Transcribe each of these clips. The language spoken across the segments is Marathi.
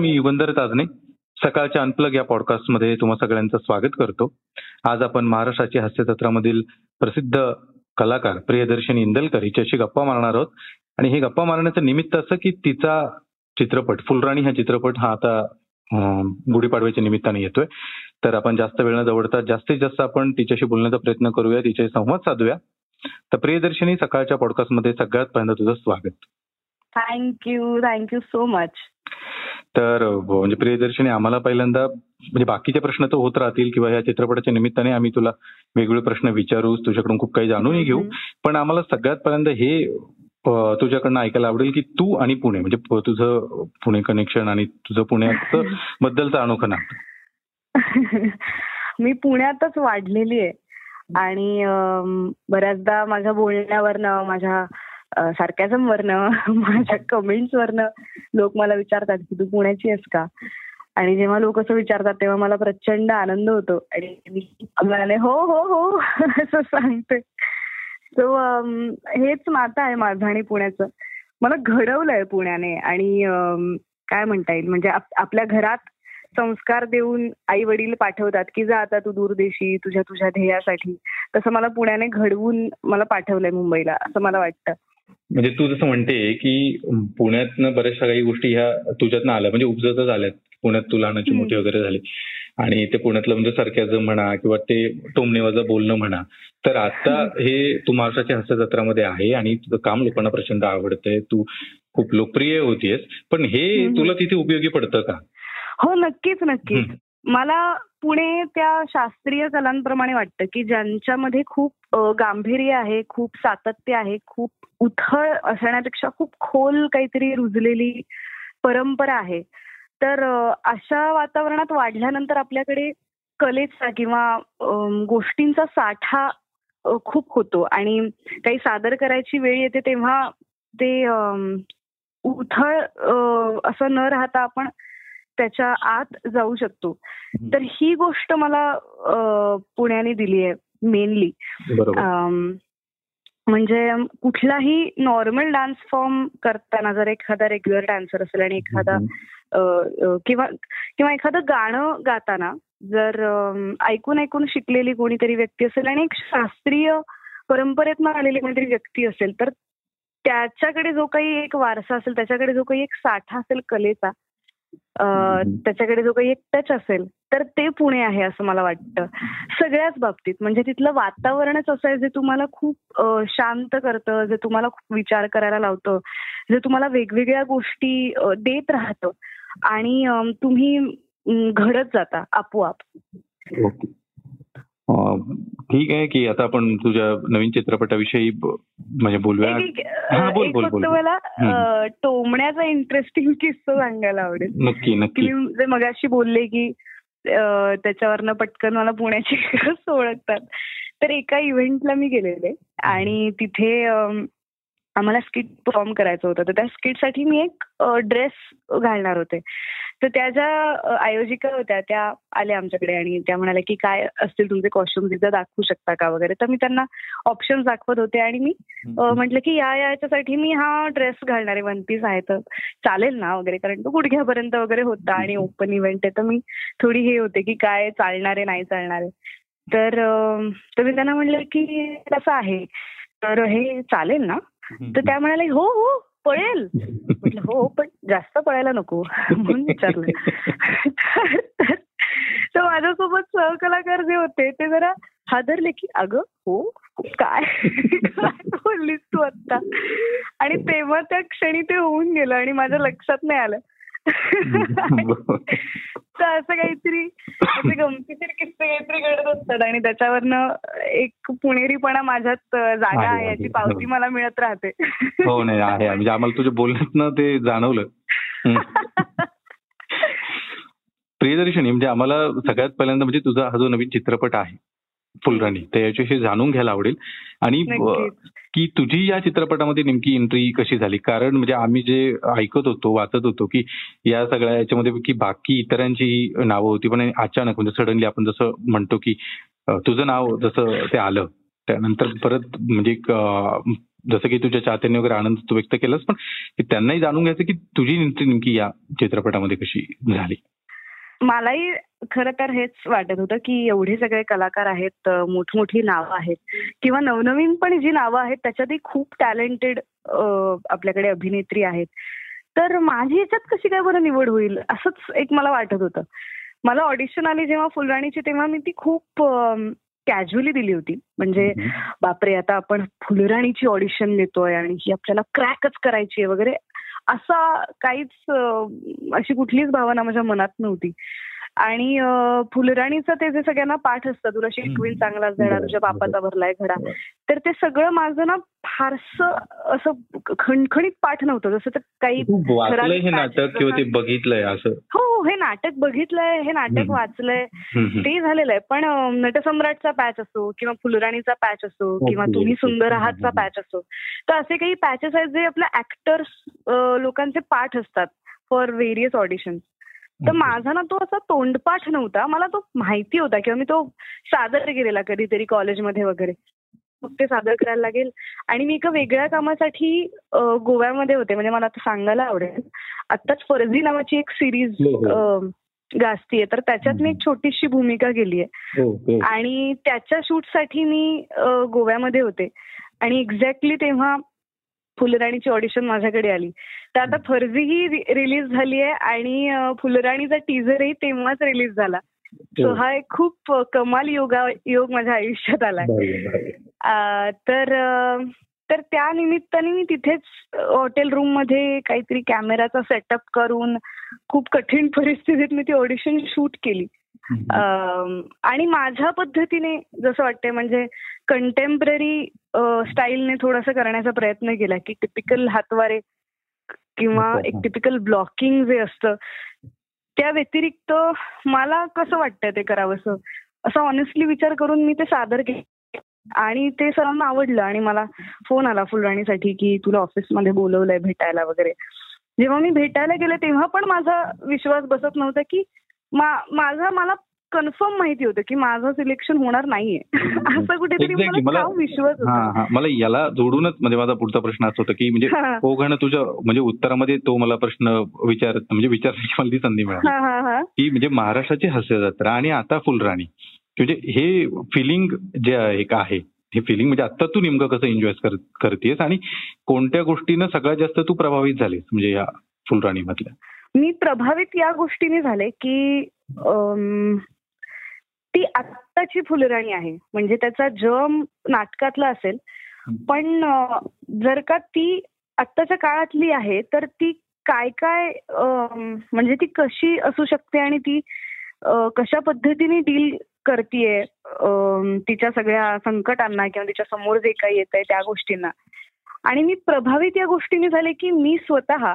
मी युगंधर ताजने सकाळच्या अनप्लग या पॉडकास्टमध्ये तुम्हा सगळ्यांचं स्वागत करतो. आज आपण महाराष्ट्राची हास्यजत्रामधील प्रसिद्ध कलाकार प्रियदर्शनी इंदलकर हिच्याशी गप्पा मारणार आहोत. आणि हे गप्पा मारण्याचं निमित्त असं की तिचा चित्रपट फुलराणी हा चित्रपट हा आता गुढीपाडव्याच्या निमित्ताने येतोय. तर आपण जास्त वेळ न जवळता जास्तीत जास्त आपण तिच्याशी बोलण्याचा प्रयत्न करूया तिच्याशी संवाद साधूया. तर प्रियदर्शनी सकाळच्या पॉडकास्टमध्ये सगळ्यात पहिल्यांदा तुझं स्वागत. थँक्यू थँक्यू सो मच तर अ, म्हणजे प्रियदर्शनी आम्हाला पहिल्यांदा म्हणजे बाकीचे प्रश्न तर होत राहतील किंवा या चित्रपटाच्या निमित्ताने आम्ही तुला वेगवेगळे प्रश्न विचारू तुझ्याकडून खूप काही जाणूनही घेऊ. पण आम्हाला सगळ्यात पहिल्यांदा हे तुझ्याकडनं ऐकायला आवडेल की तू आणि पुणे म्हणजे तुझं पुणे कनेक्शन आणि तुझं पुण्याचं बद्दलचं अनोखं नातं. मी पुण्यातच वाढलेली आहे. आणि बऱ्याचदा माझ्या बोलण्यावरनं माझ्या सार्कॅझम वरनं माझ्या कमेंट्स वरनं लोक मला विचारतात की तू पुण्याची आहेस का? आणि जेव्हा लोक असं विचारतात तेव्हा मला प्रचंड आनंद होतो. आणि मी म्हणाले हो हो हो असं सांगते. सो हेच नातं आहे माझं आणि पुण्याचं. मला घडवलंय पुण्याने. आणि काय म्हणता येईल? म्हणजे आपल्या घरात संस्कार देऊन आई वडील पाठवतात की जा आता तू दूरदेशी तुझ्या तुझ्या ध्येयासाठी. तसं मला पुण्याने घडवून मला पाठवलंय मुंबईला असं मला वाटतं. म्हणजे तू जसं म्हणते की पुण्यातनं बऱ्याचशा काही गोष्टी ह्या तुझ्यातनं आल्या म्हणजे उपजतच आल्यात. पुण्यात तू लहानाची. मोठी वगैरे झाली. आणि ते पुण्यातलं म्हणजे सरक्याचं म्हणा किंवा ते टोमनेवाचं बोलणं म्हणा तर आता हे तू महाराष्ट्राच्या हास्यजत्रामध्ये आहे आणि तुझं काम लोकांना प्रचंड आवडतंय. तू खूप लोकप्रिय होतीयस. पण हे. तुला तिथे उपयोगी पडतं का? हो नक्कीच नक्कीच. मला पुणे त्या शास्त्रीय कलांप्रमाणे वाटतं की ज्यांच्यामध्ये खूप गांभीर्य आहे खूप सातत्य आहे खूप उथळ असण्यापेक्षा खूप खोल काहीतरी रुजलेली परंपरा आहे. तर अशा वातावरणात वाढल्यानंतर आपल्याकडे कलेचा किंवा गोष्टींचा साठा खूप होतो. आणि काही सादर करायची वेळ येते तेव्हा ते उथळ असं न राहता आपण त्याच्या आत जाऊ शकतो. तर ही गोष्ट मला पुण्याने दिली आहे मेनली म्हणजे कुठलाही नॉर्मल डान्स फॉर्म करताना जर एखादा रेग्युलर डान्सर असेल आणि एखादा किंवा किंवा एखादं गाणं गाताना जर ऐकून ऐकून शिकलेली कोणीतरी व्यक्ती असेल आणि एक शास्त्रीय परंपरेतनं आलेली कोणीतरी व्यक्ती असेल तर त्याच्याकडे जो काही एक वारसा असेल त्याच्याकडे जो काही एक साठा असेल कलेचा. त्याच्याकडे जो काही एक टच असेल तर ते पुणे आहे असं मला वाटतं. सगळ्याच बाबतीत म्हणजे तिथलं वातावरणच असं आहे जे तुम्हाला खूप शांत करतं जे तुम्हाला खूप विचार करायला लावतं जे तुम्हाला वेगवेगळ्या गोष्टी देत राहतं. आणि तुम्ही घडत जाता आपोआप. ठीक आहे की आता आपण तुझ्या नवीन चित्रपटाविषयी म्हणजे बोलूया. हा, बोल, बोल, बोल. मला टोमण्याचा इंटरेस्टिंग किस्सा सांगायला आवडेल. नक्की नक्की. मी मगाशी बोलले की त्याच्यावरनं पटकन मला पुण्याची ओळखतात तर एका इव्हेंटला मी गेलेले आणि तिथे आम्हाला स्किट परफॉर्म करायचं होतं. तर त्या स्किटसाठी मी एक ड्रेस घालणार होते. तर त्या ज्या आयोजिका होत्या त्या आल्या आमच्याकडे आणि त्या म्हणाल्या की काय असतील तुमचे कॉस्ट्युम्स एकदा दाखवू शकता का वगैरे? तर मी त्यांना ऑप्शन्स दाखवत होते आणि मी म्हटलं की या याच्यासाठी मी हा ड्रेस घालणार आहे वन पीस आहे तर चालेल ना वगैरे कारण तो गुडघ्यापर्यंत वगैरे होता आणि ओपन इव्हेंट आहे तर मी थोडी हे होते की काय चालणार आहे नाही चालणार आहे. तर मी त्यांना म्हणलं की कसं आहे तर हे चालेल ना? तर त्या म्हणाले हो हो पळेल. म्हटलं हो पण जास्त पळायला नको. म्हणून विचारलं. तर- माझ्यासोबत सहकलाकार जे होते ते जरा हादरले की अगं हो काय? काय बोललीस तू आता आणि तेव्हा त्या क्षणी ते होऊन गेलं आणि माझ्या लक्षात नाही आलं. तर असं काहीतरी गमतीशीर किस्से काहीतरी घडत असतात आणि त्याच्यावरनं एक पुणेरीपणा माझ्यात जागा आहे. याची पावती मला मिळत राहते. हो नाही आहे. म्हणजे आम्हाला तुझ्या बोलण्यातनं ते जाणवलं. प्रियदर्शनी म्हणजे आम्हाला सगळ्यात पहिल्यांदा म्हणजे तुझा हा जो नवीन चित्रपट आहे फुलराणी तर याच्याविषयी जाणून घ्यायला आवडेल. आणि की तुझी या चित्रपटामध्ये नेमकी एंट्री कशी झाली? कारण म्हणजे आम्ही जे ऐकत होतो वाचत होतो की या सगळ्या याच्यामध्ये की बाकी इतरांची नावं होती पण अचानक म्हणजे सडनली आपण जसं म्हणतो की तुझं नाव जसं ते आलं त्यानंतर परत म्हणजे जसं की तुझ्या चाहत्यांनी वगैरे आनंद तू व्यक्त केलास पण त्यांनाही जाणून घ्यायचं की तुझी एंट्री नेमकी या चित्रपटामध्ये कशी झाली? मलाही खरं तर हेच वाटत होतं की एवढे सगळे कलाकार आहेत मोठमोठी नावं आहेत किंवा नवनवीन पण जी नावं आहेत त्याच्यातही खूप टॅलेंटेड आपल्याकडे अभिनेत्री आहेत. तर माझी याच्यात कशी काय बरं निवड होईल असंच एक मला वाटत होतं. मला ऑडिशन आली जेव्हा फुलराणीची तेव्हा मी ती खूप कॅज्युअली दिली होती. म्हणजे बापरे आता आपण फुलराणीची ऑडिशन देतोय आणि ही आपल्याला क्रॅकच करायची आहे वगैरे. असा काहीच अशी कुठलीच भावना माझ्या मनात नव्हती. आणि फुलराणीचं ते जे सगळ्यांना पाठ असतं तुला शिकवीन चांगलाच धडा तुझ्या बापाचा भरलाय घडा तर ते सगळं माझं ना फारसं असं खणखणीत पाठ नव्हतं. जसं तर काही हे नाटक किंवा ते बघितलंय असं. हो हो, हे नाटक बघितलंय हे नाटक. वाचलंय. ते झालेलं आहे. पण नटसम्राटचा पॅच असो किंवा फुलराणीचा पॅच असो किंवा तुम्ही. सुंदर आहातचा. पॅच असो तर असे काही पॅचेस आहेत जे आपल्या ऍक्टर्स लोकांचे पाठ असतात फॉर व्हेरियस ऑडिशन तर. माझा ना तो असा तोंडपाठ नव्हता. मला तो माहिती होता किंवा मी तो सादर केलेला कधीतरी कॉलेजमध्ये वगैरे. मग ते सादर करायला लागेल. आणि मी एका वेगळ्या कामासाठी गोव्यामध्ये होते. म्हणजे मला आता सांगायला आवडेल. आत्ताच फर्जी नावाची एक सिरीज हो, हो. गाजतीये. तर त्याच्यात मी एक छोटीशी भूमिका केली आहे हो. आणि त्याच्या शूटसाठी मी गोव्यामध्ये होते. आणि एक्झॅक्टली तेव्हा फुलराणीची ऑडिशन माझ्याकडे आली. तर आता फर्जी ही रिलीज झाली आहे आणि फुलराणीचा टीझरही तेव्हाच रिलीज झाला. सो हो. एक खूप कमाल योगा योग माझ्या आयुष्यात आलाय तर तर त्या निमित्ताने मी तिथेच हॉटेल रूममध्ये काहीतरी कॅमेराचा सेटअप करून खूप कठीण परिस्थितीत मी ती ऑडिशन शूट केली. आणि माझ्या पद्धतीने जसं वाटतंय म्हणजे कंटेम्पररी स्टाईलने थोडंसं करण्याचा प्रयत्न केला की टिपिकल हातवारे किंवा एक. टिपिकल ब्लॉकिंग जे असतं त्या व्यतिरिक्त मला कसं वाटतंय ते करावंसं असं? ऑनेस्टली विचार करून मी ते सादर केलं आणि ते सर्वांना आवडलं आणि मला फोन आला फुलराणीसाठी की तुला ऑफिसमध्ये बोलवलंय भेटायला वगैरे. जेव्हा मी भेटायला गेले तेव्हा पण माझा विश्वास बसत नव्हता की माझा मला कन्फर्म माहिती होतं की माझं सिलेक्शन होणार नाहीये. असं कुठेतरी. मला विश्वास मला याला जोडूनच म्हणजे माझा पुढचा प्रश्न असा होता की म्हणजे हा. ओघानं तुझ्या म्हणजे उत्तरामध्ये तो मला प्रश्न विचार म्हणजे विचारण्याची मला ती संधी मिळाली. हा हा हा. की म्हणजे महाराष्ट्राची हास्य जत्रा आणि आता फुलराणी. म्हणजे हे फिलिंग जे आहे का आहे हे फिलिंग म्हणजे आता तू नेमकं कसं एन्जॉय करतेस आणि कोणत्या गोष्टीनं सगळ्यात जास्त तू प्रभावित झालीस म्हणजे या फुलराणी मधल्या मी प्रभावित या गोष्टीने झाले की ती आत्ताची फुलराणी आहे. म्हणजे त्याचा जम नाटकातला असेल. पण जर का ती आत्ताच्या काळातली आहे तर ती काय काय म्हणजे ती कशी असू शकते आणि ती कशा पद्धतीने डील करतीये तिच्या सगळ्या संकटांना किंवा तिच्या समोर जे काही येत आहे त्या गोष्टींना. आणि मी प्रभावित या गोष्टीने झाले की मी स्वतः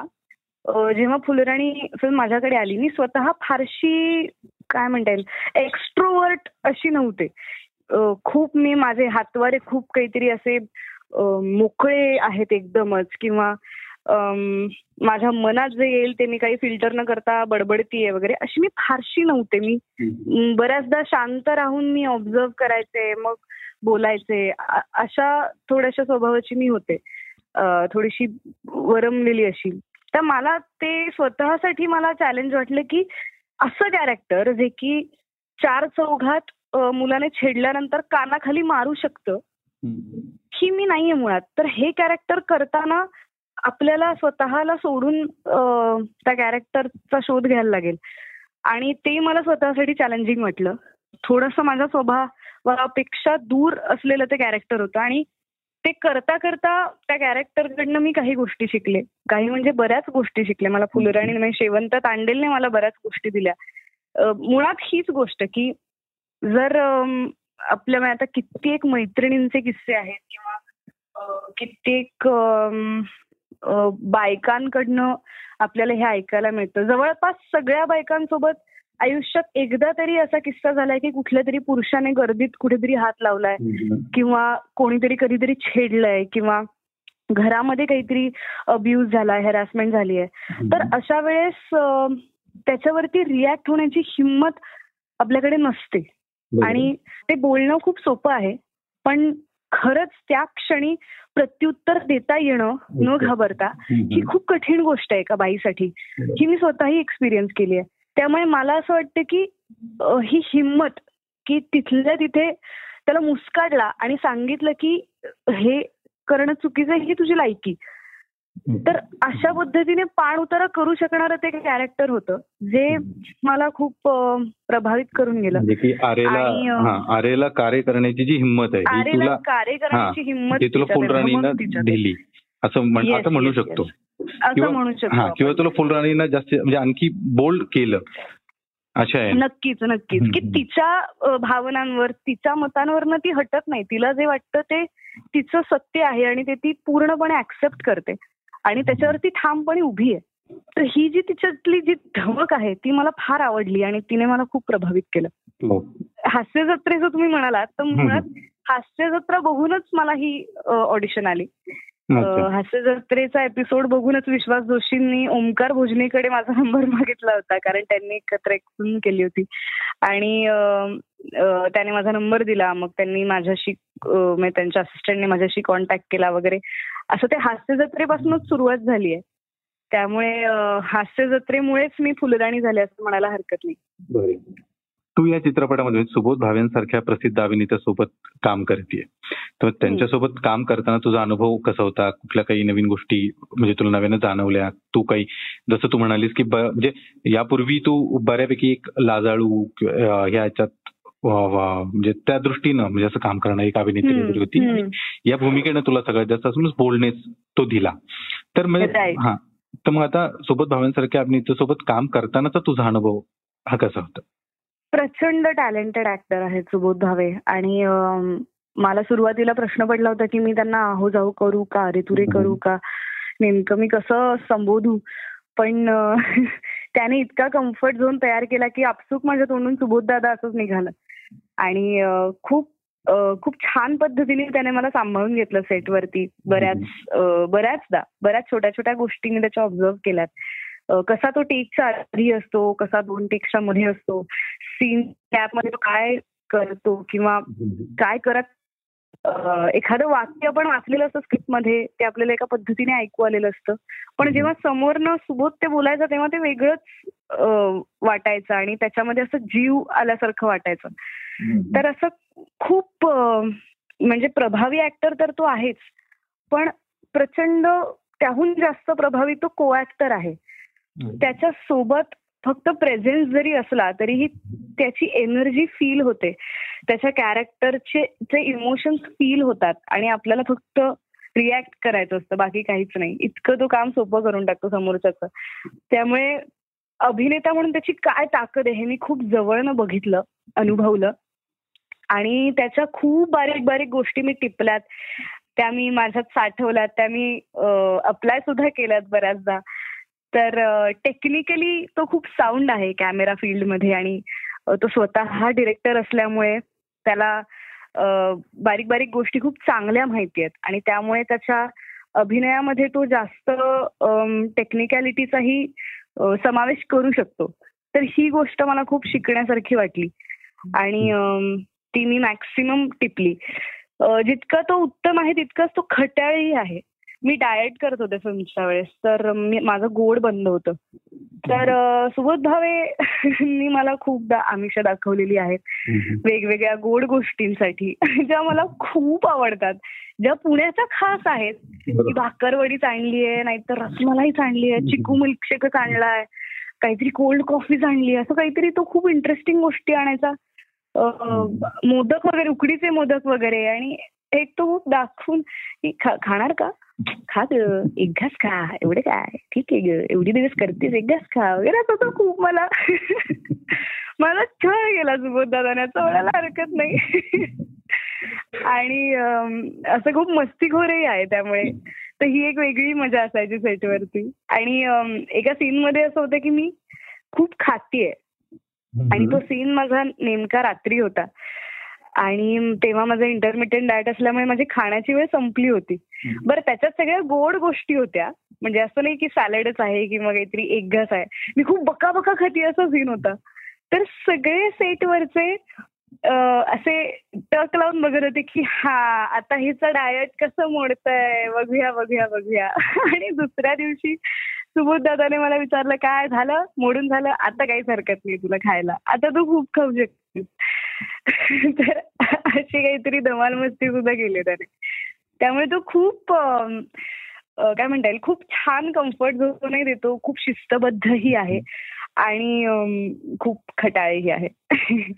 जेव्हा फुलराणी फिल्म माझ्याकडे आली मी स्वतः फारशी काय म्हणता येईल एक्स्ट्रोवर्ट अशी नव्हते. खूप मी माझे हातवारे खूप काहीतरी असे मोकळे आहेत एकदमच किंवा माझ्या मनात जे येईल ते मी काही फिल्टर न करता बडबडतीये वगैरे अशी मी फारशी नव्हते. मी बऱ्याचदा शांत राहून मी ऑब्झर्व करायचे मग बोलायचे अशा थोड्याशा स्वभावाची मी होते. थोडीशी वरमलेली अशी. तर मला ते स्वतःसाठी मला चॅलेंज वाटलं की असं कॅरेक्टर जे की चार चौघात मुलाने छेडल्यानंतर कानाखाली मारू शकतं ही मी नाहीये मुळात. तर हे कॅरेक्टर करताना आपल्याला स्वतःला सोडून त्या कॅरेक्टरचा शोध घ्यायला लागेल. आणि ते मला स्वतःसाठी चॅलेंजिंग वाटलं. थोडंसं माझ्या स्वभावापेक्षा दूर असलेलं ते कॅरेक्टर होतं आणि ते करता करता त्या कॅरेक्टरकडनं मी काही गोष्टी शिकले. काही म्हणजे बऱ्याच गोष्टी शिकले. मला फुलराणी म्हणजे शेवंत तांडेलने मला बऱ्याच गोष्टी दिल्या. मुळात हीच गोष्ट की जर आपल्या आता कित्येक मैत्रिणींचे किस्से आहेत किंवा कित्येक बायकांकडनं आपल्याला हे ऐकायला मिळतं. जवळपास सगळ्या बायकांसोबत आयुष्यात एकदा तरी असा किस्सा झालाय की कुठल्या तरी पुरुषाने गर्दीत कुठेतरी हात लावलाय किंवा कोणीतरी कधीतरी छेडलंय किंवा घरामध्ये काहीतरी अब्यूज झालाय हॅरॅसमेंट झाली आहे तर अशा वेळेस त्याच्यावरती रिॲक्ट होण्याची हिंमत आपल्याकडे नसते. आणि ते बोलणं खूप सोपं आहे पण खरंच त्या क्षणी प्रत्युत्तर देता येणं न. घाबरता ही खूप कठीण गोष्ट आहे एका बाईसाठी. ही मी स्वतःही एक्सपिरियन्स केली आहे. त्यामुळे मला असं वाटतं की ही हिंमत की तिथल्या तिथे त्याला मुस्काडला आणि सांगितलं की हे करणं चुकीचं आहे ही तुझी लायकी. तर अशा पद्धतीने पाण उतारा करू शकणारं ते कॅरेक्टर होतं जे मला खूप प्रभावित करून गेलं. म्हणजे की आरेला हा कार्य करण्याची जी हिंमत आहे ही आरेला कार्य करण्याची हिंमत तुला फुलराणीनं. दिली असं म्हण- शकतो. असं म्हणू शकतो. किंवा तुला फुलराणीनं जास्त म्हणजे आणखी बोल्ड केलं नक्कीच नक्कीच की. तिच्या भावनांवर तिच्या मतांवरनं ती हटत नाही तिला जे वाटतं ते तिचं सत्य आहे आणि ते ती पूर्णपणे ऍक्सेप्ट करते आणि त्याच्यावरती ठामपणे उभी आहे तर ही जी तिच्यातली जी धमक आहे ती मला फार आवडली आणि तिने मला खूप प्रभावित केलं हो. हास्य जत्रेचं तुम्ही म्हणालात तर. मुळात हास्य जत्रा बघूनच मला ही ऑडिशन आली. हास्य जत्रेचा एपिसोड बघूनच विश्वास जोशींनी ओमकार भोजनेकडे माझा नंबर मागितला होता कारण त्यांनी एकत्र एक फिल्म केली होती. आणि त्याने माझा नंबर दिला मग त्यांनी माझ्याशी म्हणजे त्यांच्या असिस्टंटने माझ्याशी कॉन्टॅक्ट केला वगैरे. असं ते हास्य जत्रेपासूनच सुरुवात झाली आहे. त्यामुळे हास्य जत्रेमुळेच मी फुलराणी झाले असं म्हणायला हरकत नाही. तू या चित्रपटामध्ये सुबोध भावेंसारख्या प्रसिद्ध अभिनेत्यासोबत काम करते तर त्यांच्यासोबत काम करताना तुझा अनुभव कसा होता? कुठल्या काही नवीन गोष्टी म्हणजे तुला नव्यानं जाणवल्या? तू काही जसं तू म्हणालीस की म्हणजे यापूर्वी तू बऱ्यापैकी एक लाजाळू अं, ह्या याच्यात वा- वा- म्हणजे त्या दृष्टीनं म्हणजे असं काम करणं एक अभिनेत्री होती. या भूमिकेनं तुला सगळ्यात जास्त असं बोलणेच तो दिला. तर म्हणजे. हा. तर मग आता सोबत भावेंसारख्या अभिनेत्यासोबत काम करतानाचा तुझा अनुभव हा कसा होता? प्रचंड टॅलेंटेड ऍक्टर आहेत सुबोध भावे आणि मला सुरुवातीला प्रश्न पडला होता की मी त्यांना आहो जाऊ करू का अरे तुरे करू का? नेमकं मी कसं संबोधू? पण त्याने इतका कम्फर्ट झोन तयार केला की आपसूक माझ्या तोंडून सुबोध दादा असंच निघालं. आणि खूप खूप छान पद्धतीने त्याने मला सांभाळून घेतलं सेटवरती बऱ्याच बऱ्याचदा बऱ्याच छोट्या छोट्या गोष्टी मी त्याच्या ऑब्झर्व केल्यात. कसा तो टेकच्या आधी असतो कसा दोन टेकच्या मध्ये असतो सीन मध्ये तो काय करतो किंवा काय करत एखादं वाक्य आपण वाचलेलं असतं स्क्रिप्टमध्ये ते आपल्याला एका पद्धतीने ऐकू आलेलं असतं. पण जेव्हा समोरनं सुबोध ते बोलायचं तेव्हा ते वेगळंच वाटायचं आणि त्याच्यामध्ये असं जीव आल्यासारखं वाटायचं. तर असं खूप म्हणजे प्रभावी ऍक्टर तर तो आहेच पण प्रचंड त्याहून जास्त प्रभावी तो को ऍक्टर आहे. त्याच्या सोबत फक्त प्रेझेन्स जरी असला तरीही त्याची एनर्जी फील होते. त्याच्या कॅरेक्टरचे जे इमोशन्स फील होतात आणि आपल्याला फक्त रिॲक्ट करायचं असतं बाकी काहीच नाही. इतकं तो काम सोपं करून टाकतो समोरच्याचं. त्यामुळे अभिनेता म्हणून त्याची काय ताकद आहे हे मी खूप जवळनं बघितलं अनुभवलं. आणि त्याच्या खूप बारीक बारीक गोष्टी मी टिपल्यात. त्या मी माझ्यात साठवल्यात त्या मी अप्लाय सुद्धा केल्यात बऱ्याचदा. तर टेक्निकली तो खूप साऊंड आहे कॅमेरा फील्डमध्ये आणि तो स्वतः हा डिरेक्टर असल्यामुळे त्याला बारीक बारीक गोष्टी खूप चांगल्या माहिती आहेत. आणि त्यामुळे त्याच्या अभिनयामध्ये तो जास्त टेक्निकॅलिटीचाही समावेश करू शकतो. तर ही गोष्ट मला खूप शिकण्यासारखी वाटली. आणि ती मी मॅक्सिमम टिपली. जितका तो उत्तम आहे तितकाच तो खट्याळही आहे. मी डाएट करत होते फिल्मच्या वेळेस. तर मी माझं गोड बंद होतं. तर सुबोध भावे मला खूपदा आमिषा दाखवलेली आहेत. वेगवेगळ्या गोड गोष्टींसाठी ज्या मला खूप आवडतात. ज्या पुण्याच्या खास आहेत. की भाकरवडीच आणली आहे नाहीतर रसमलाईच आणली आहे चिकू मिल्कशेकच आणलाय काहीतरी कोल्ड कॉफीच आणली असं काहीतरी तो खूप इंटरेस्टिंग गोष्टी आणायचा. मोदक वगैरे उकडीचे मोदक वगैरे. आणि एक तो दाखवून खाणार का? खा ग एक घास खा एवढे काय? ठीक आहे ग एवढी दिवस करतेस एक घास खा वगैरे असं तो खूप मला. मला छळ गेला सुबोध दादाने म्हणायला हरकत नाही. आणि असं खूप मस्तीखोरही आहे त्यामुळे. तर ही एक वेगळी मजा असायची सेटवरती. आणि एका सीन मध्ये असं होतं की मी खूप खातीये. आणि तो सीन माझा नेमका रात्री होता. आणि तेव्हा माझं इंटरमिडिएट डाएट असल्यामुळे माझी खाण्याची वेळ संपली होती. बरं त्याच्यात सगळ्या गोड गोष्टी होत्या. म्हणजे असं नाही की सॅलडच आहे किंवा काहीतरी एक घास आहे. मी खूप बका बका खाती असा सीन होता. तर सगळे सेटवरचे असे टक लावून बघत होते की हा आता हिचं डायट कसं मोडतंय? बघूया बघूया बघूया. आणि दुसऱ्या दिवशी सुबोध दादाने मला विचारलं काय झालं? मोडून झालं? आता काहीच हरकत नाही तुला खायला. आता तू खूप खाऊ शकतेस. तर अशी काहीतरी धमाल मस्ती सुद्धा केली त्याने. त्यामुळे तो खूप काय म्हणता येईल खूप छान कम्फर्ट झोनही देतो खूप शिस्तबद्धही आहे आणि खूप खटाळही आहे.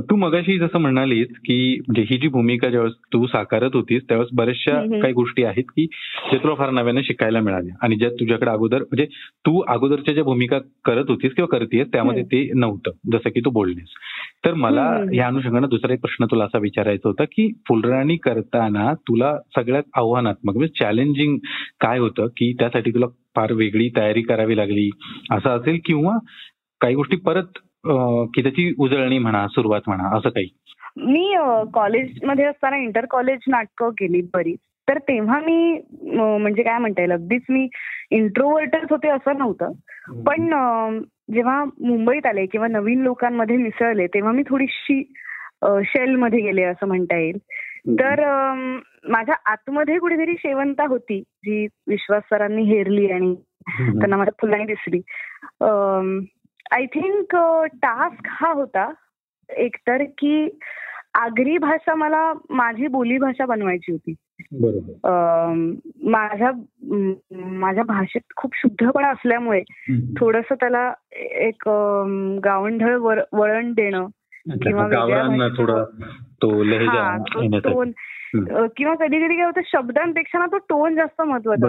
तू मगाशी जसं म्हणालीस की म्हणजे ही जी भूमिका ज्यावेळेस तू साकारत होतीस त्यावेळेस बऱ्याचशा. काही गोष्टी आहेत की जे तुला फार नव्यानं शिकायला मिळाल्या आणि ज्या तुझ्याकडे अगोदर म्हणजे तू अगोदरच्या ज्या भूमिका करत होतीस किंवा करतेस त्यामध्ये ते नव्हतं जसं की तू बोललीस तर मला. या अनुषंगानं दुसरा एक प्रश्न तुला असा विचारायचा होता की फुलराणी करताना तुला सगळ्यात आव्हानात्मक म्हणजे चॅलेंजिंग काय होतं की त्यासाठी तुला फार वेगळी तयारी करावी लागली असं असेल किंवा काही गोष्टी परत की त्याची उजळणी म्हणा सुरुवात म्हणा असं काही? मी कॉलेजमध्ये असताना इंटर कॉलेज नाटकं केली बरीच. तर तेव्हा मी म्हणजे काय म्हणता येईल अगदीच मी इंट्रोवर्टच होते असं नव्हतं. पण जेव्हा मुंबईत आले किंवा नवीन लोकांमध्ये मिसळले तेव्हा मी थोडीशी शेल मध्ये गेले असं म्हणता येईल. तर माझ्या आतमध्ये कुठेतरी शेवंता होती जी विश्वास सरांनी हेरली आणि त्यांना माझ्या फुलांनी दिसली. आय थिंक टास्क हा होता. एकतर की आगरी भाषा मला माझी बोली भाषा बनवायची होती. माझ्या माझ्या भाषेत खूप शुद्धपणा असल्यामुळे थोडस त्याला एक गावंढळ वळण देणं किंवा हा. टोन किंवा कधी कधी काय होतं शब्दांपेक्षा ना तो टोन जास्त महत्त्वाचा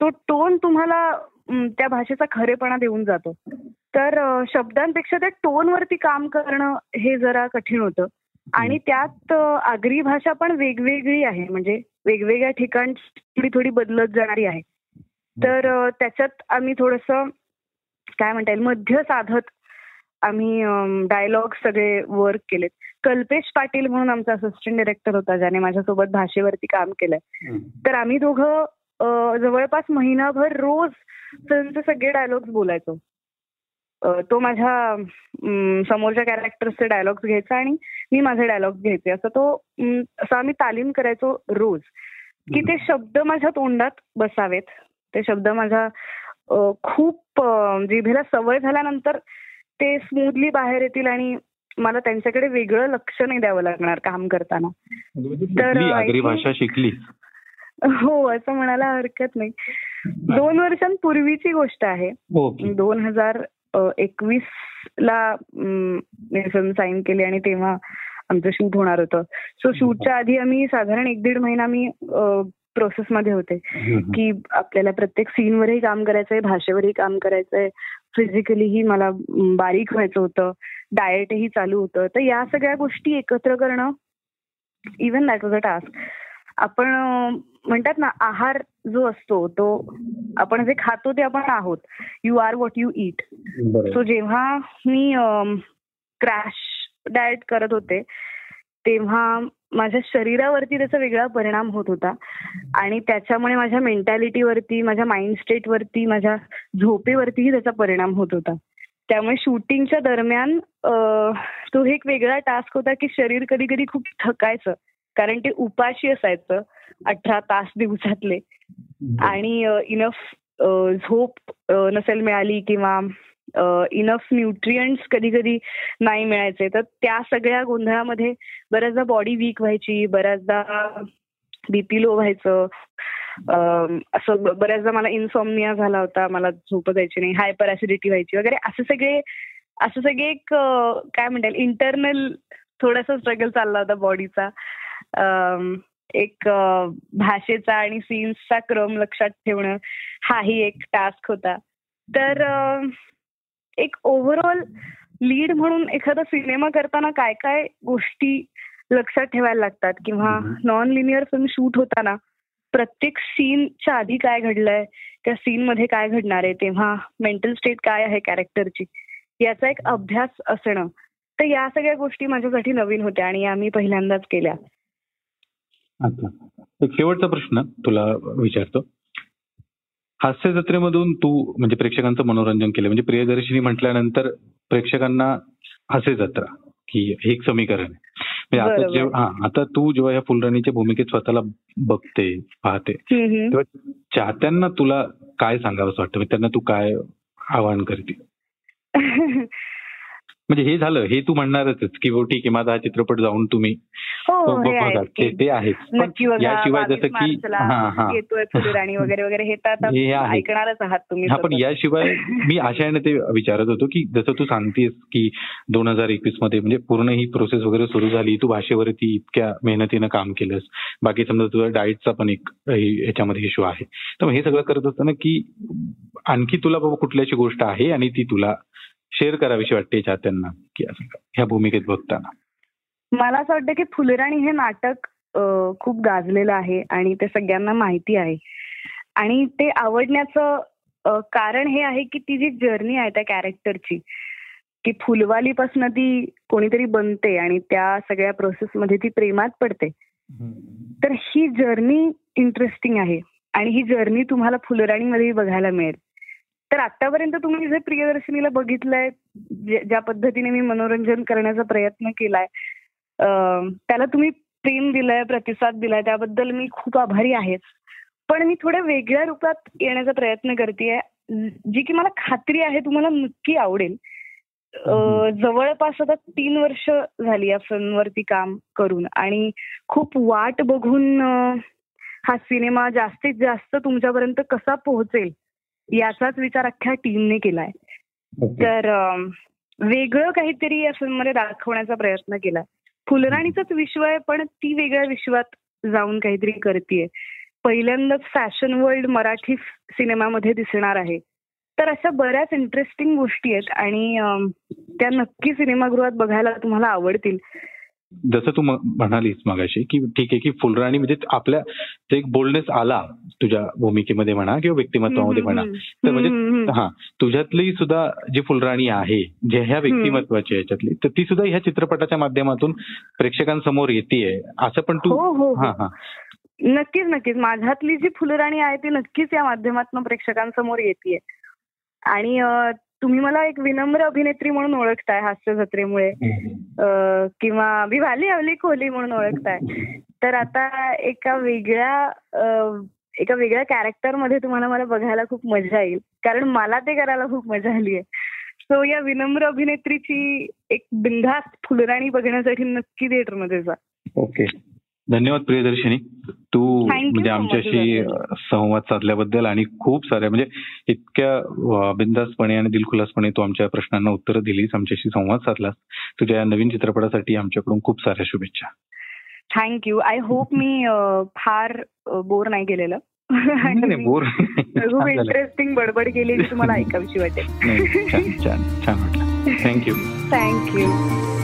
तो टोन तुम्हाला त्या भाषेचा खरेपणा देऊन जातो. तर शब्दांपेक्षा त्या टोन वरती काम करणं हे जरा कठीण होतं. आणि त्यात आगरी भाषा पण वेगवेगळी आहे. म्हणजे वेगवेगळ्या ठिकाणची थोडी थोडी बदलत जाणारी आहे. तर त्याच्यात आम्ही थोडस काय म्हणता येईल मध्य साधत आम्ही डायलॉग सगळे वर्क केलेत. कल्पेश पाटील म्हणून आमचा असिस्टंट डिरेक्टर होता ज्याने माझ्यासोबत भाषेवरती काम केलंय. तर आम्ही दोघं जवळपास महिनाभर रोज त्यांचे सगळे डायलॉग्स बोलायचो. तो माझ्या समोरच्या कॅरेक्टर्सचे डायलॉग्स घ्यायचा आणि मी माझे डायलॉग्स घ्यायचे. असं तो असं आम्ही तालीम करायचो रोज. की ते शब्द माझ्या तोंडात बसावेत. ते शब्द माझ्या खूप जिभेला सवय झाल्यानंतर ते स्मूथली बाहेर येतील आणि मला त्यांच्याकडे वेगळं लक्ष नाही द्यावं लागणार काम करताना. म्हणजे तर, भाषा शिकली? हो असं म्हणायला हरकत नाही. दोन वर्षांपूर्वीची गोष्ट आहे. दोन हजार एकवीस ला फिल्म साईन केली आणि तेव्हा आमचं शूट होणार होतं. सो शूटच्या आधी आम्ही साधारण एक दीड महिना मी प्रोसेस मध्ये होते. की आपल्याला प्रत्येक सीनवरही काम करायचंय भाषेवरही काम करायचंय फिजिकलीही मला बारीक व्हायचं होतं डाएटही चालू होतं. तर या सगळ्या गोष्टी एकत्र करणं even that was a task आपण म्हणतात ना आहार जो असतो तो आपण जे खातो ते आपण आहोत. You are what you eat so जेव्हा मी क्रॅश डाएट करत होते तेव्हा माझ्या शरीरावरती त्याचा वेगळा परिणाम होत होता. आणि त्याच्यामुळे माझ्या मेंटॅलिटीवरती माझ्या माइंड स्टेटवरती माझ्या झोपेवरतीही त्याचा परिणाम होत होता. त्यामुळे शूटिंगच्या दरम्यान तो एक वेगळा टास्क होता की शरीर कधी कधी खूप थकायचं. कारण ते उपाशी असायचं. अठरा तास दिवसातले. आणि इनफ झोप नसेल मिळाली किंवा इनफ न्यूट्रियंट्स कधी कधी नाही मिळायचे तर त्या सगळ्या गोंधळामध्ये बऱ्याचदा बॉडी वीक व्हायची बऱ्याचदा बीपी लो व्हायचं. असं बऱ्याचदा मला इन्सॉमनिया झाला होता मला झोप जायची नाही हायपर ऍसिडिटी व्हायची वगैरे असे सगळे असं सगळे एक काय म्हणता येईल इंटरनल थोडासा स्ट्रगल चालला होता बॉडीचा एक भाषेचा आणि सीन्सचा क्रम लक्षात ठेवणं हाही एक टास्क होता. तर एक ओव्हरऑल लीड म्हणून एखादा सिनेमा करताना काय काय गोष्टी लक्षात ठेवायला लागतात? किंवा नॉन लिनियर फिल्म शूट होताना प्रत्येक सीनच्या आधी काय घडलंय? त्या सीन मध्ये काय घडणार आहे? तेव्हा मेंटल स्टेट काय आहे कॅरेक्टरची याचा एक अभ्यास असणं. तर या सगळ्या गोष्टी माझ्यासाठी नवीन होत्या आणि आम्ही पहिल्यांदाच केल्या. अच्छा. एक शेवटचा प्रश्न तुला विचारतो. हास्य जत्रेमधून तू म्हणजे प्रेक्षकांचं मनोरंजन केलं. म्हणजे प्रियदर्शिनी म्हटल्यानंतर प्रेक्षकांना हास्य जत्रा की हे एक समीकरण आहे. म्हणजे आता जेव्हा हा आता तू जेव्हा या फुलराणीच्या भूमिकेत स्वतःला बघते पाहते तेव्हा चाहत्यांना तुला काय सांगावं वाटतं? म्हणजे त्यांना तू काय आवाहन करते? म्हणजे हे झालं हे तू म्हणणारच की हो ठीक आहे माझा हा चित्रपट जाऊन तुम्ही हो, ते आहेच याशिवाय जसं की वगैरे वगैरे हे तर ऐकणारच आहात तुम्ही हा पण याशिवाय मी आशयाने ते विचारत होतो की जसं तू सांगतेस की दोन हजार एकवीसमध्ये म्हणजे पूर्ण ही प्रोसेस वगैरे सुरू झाली तू भाषेवरती इतक्या मेहनतीनं काम केलंस. बाकी समजा तुझा डाएटचा पण एक याच्यामध्ये इश्यू आहे. तर हे सगळं करत असताना की आणखी तुला बाबा कुठल्याची गोष्ट आहे आणि ती तुला शेअर करावीशी वाटते चाहत्यांना की असं ह्या भूमिकेत बघताना. मला असं वाटतं की फुलराणी हे नाटक खूप गाजलेलं आहे आणि ते सगळ्यांना माहिती आहे. आणि ते आवडण्याचं कारण हे आहे की ती जी जर्नी आहे त्या कॅरेक्टरची की फुलवालीपासून ती कोणीतरी बनते आणि त्या सगळ्या प्रोसेसमध्ये ती प्रेमात पडते. तर ही जर्नी इंटरेस्टिंग आहे आणि ही जर्नी तुम्हाला फुलराणीमध्ये बघायला मिळेल. तर आतापर्यंत तुम्ही जे प्रियदर्शनीला बघितलंय ज्या पद्धतीने मी मनोरंजन करण्याचा प्रयत्न केलाय त्याला तुम्ही प्रेम दिलंय प्रतिसाद दिलाय त्याबद्दल मी खूप आभारी आहे. पण मी थोड्या वेगळ्या रूपात येण्याचा प्रयत्न करते जी की मला खात्री आहे तुम्हाला नक्की आवडेल. जवळपास आता तीन वर्ष झाली या फिल्मवरती काम करून. आणि खूप वाट बघून हा सिनेमा जास्तीत जास्त तुमच्यापर्यंत कसा पोहोचेल याचाच विचार अख्ख्या टीमने केलाय. तर वेगळं काहीतरी या फिल्ममध्ये दाखवण्याचा प्रयत्न केलाय. फुलराणीचाच विश्व आहे पण ती वेगळ्या विश्वात जाऊन काहीतरी करते पहिल्यांदाच फॅशन वर्ल्ड मराठी सिनेमामध्ये दिसणार आहे. तर अशा बऱ्याच इंटरेस्टिंग गोष्टी आहेत आणि त्या नक्की सिनेमागृहात बघायला तुम्हाला आवडतील. जसं तू म्हणालीस मगाशी की ठीक आहे की फुलराणी म्हणजे आपल्या एक बोलनेस आला तुझ्या भूमिकेमध्ये म्हणा किंवा व्यक्तिमत्वामध्ये म्हणा. तर म्हणजे हा तुझ्यातली सुद्धा जी फुलराणी आहे जे ह्या व्यक्तिमत्वाची याच्यातली तर ती सुद्धा ह्या चित्रपटाच्या माध्यमातून प्रेक्षकांसमोर येते असं पण तू हो, हो, हो. हा हा. नक्कीच नक्कीच. माझ्यातली जी फुलराणी आहे ती नक्कीच या माध्यमातून प्रेक्षकांसमोर येते आणि तुम्ही मला एक विनम्र अभिनेत्री म्हणून ओळखताय हास्य जत्रेमुळे किंवा विवाली अवली कोहली म्हणून ओळखताय. तर आता एका वेगळ्या एका वेगळ्या कॅरेक्टरमध्ये तुम्हाला मला बघायला खूप मजा येईल. कारण मला ते करायला खूप मजा आली आहे. सो या विनम्र अभिनेत्रीची एक बिंधास्त फुलराणी बघण्यासाठी नक्की थिएटरमध्ये जा. ओके. धन्यवाद प्रियदर्शनी. तू म्हणजे आमच्याशी संवाद साधल्याबद्दल आणि खूप साऱ्या म्हणजे इतक्या बिंदासपणे आणि दिलखुलासपणे तू आमच्या प्रश्नांना उत्तरं दिलीस आमच्याशी संवाद साधलास. तुझ्या या नवीन चित्रपटासाठी आमच्याकडून खूप साऱ्या शुभेच्छा. थँक्यू आय होप मी फार बोर नाही केलेलं. बोर खूप इंटरेस्टिंग बडबड केली तुम्हाला ऐकावीशी वाटेल. छान छान छान वाटलं. Thank you thank you